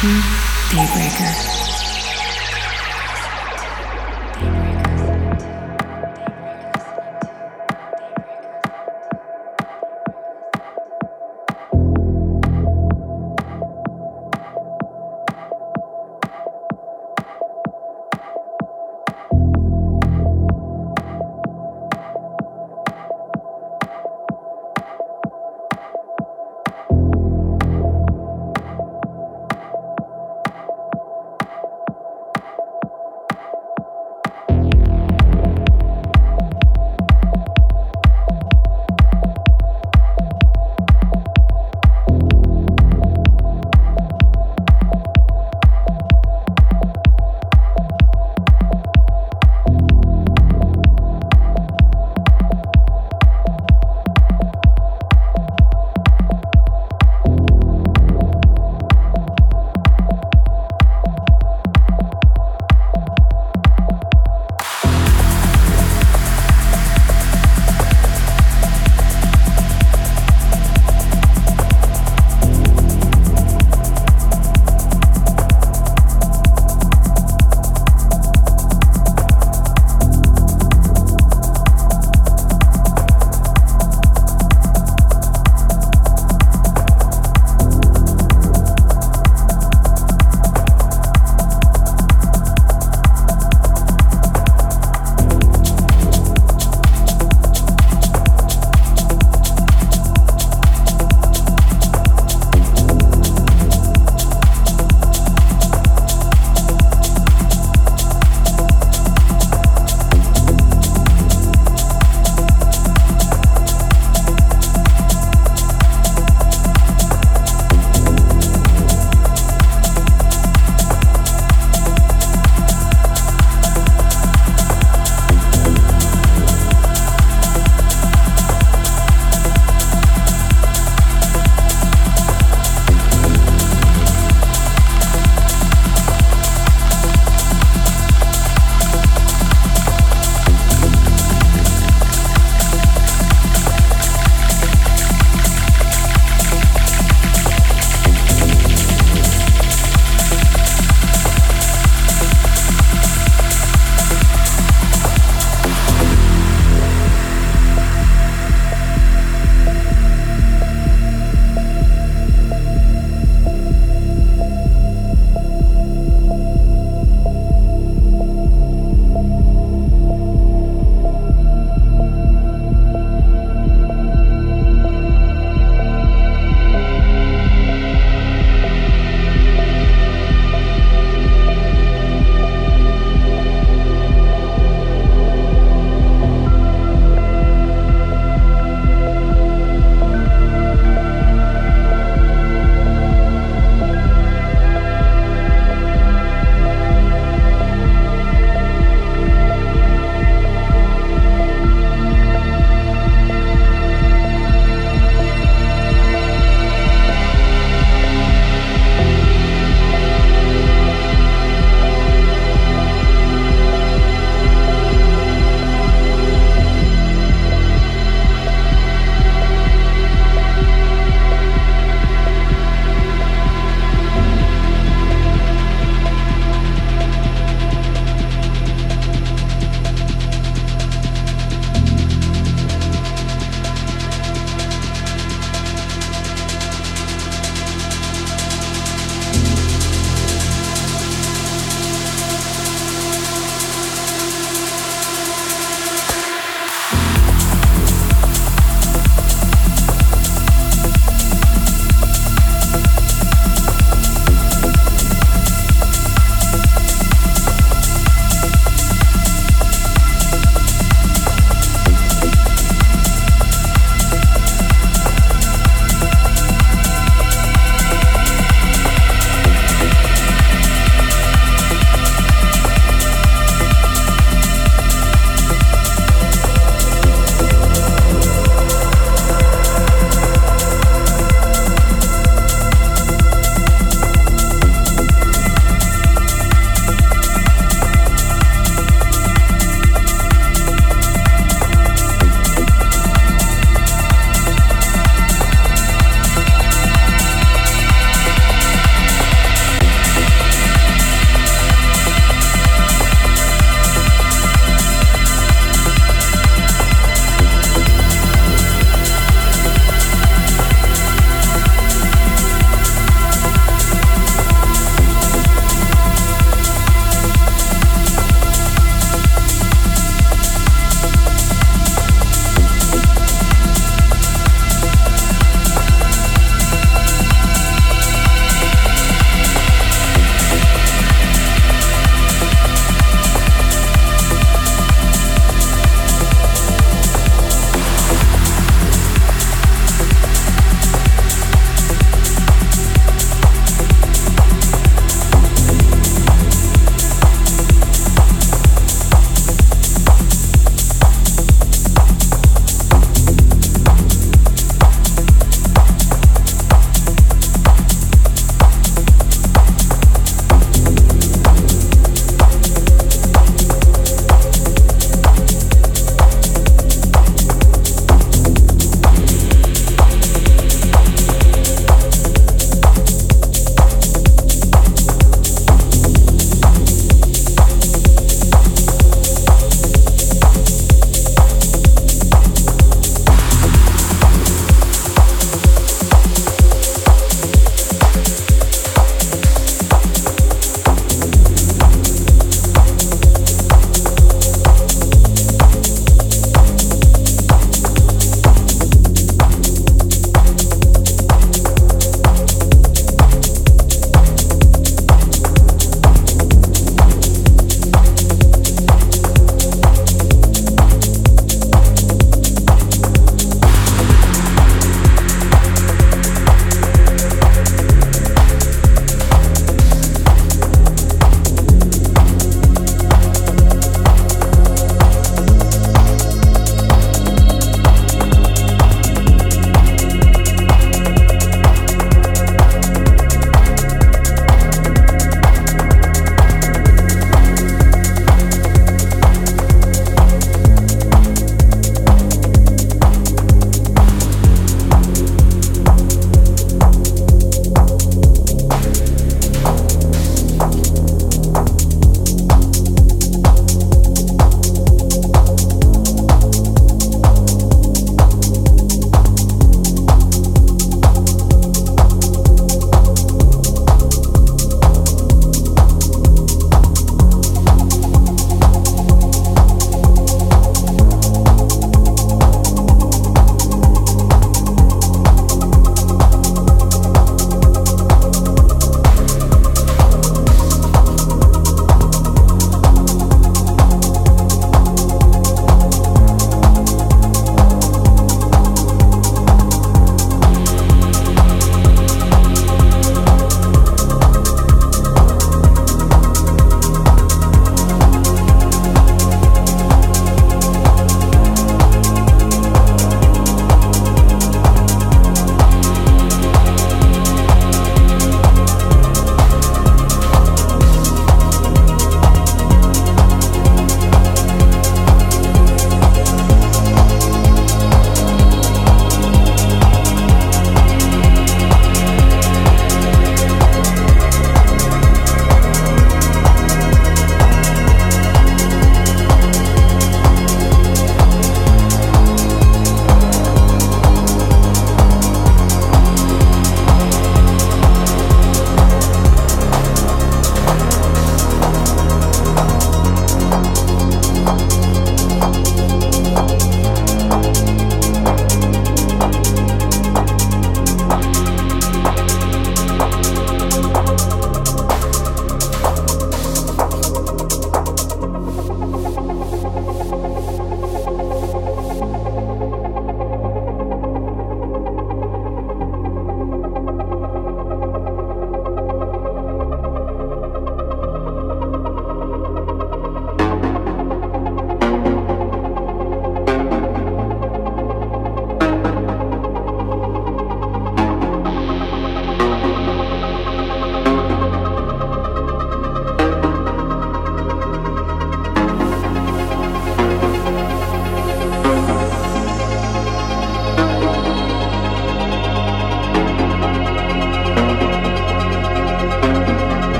心 Daybreaker.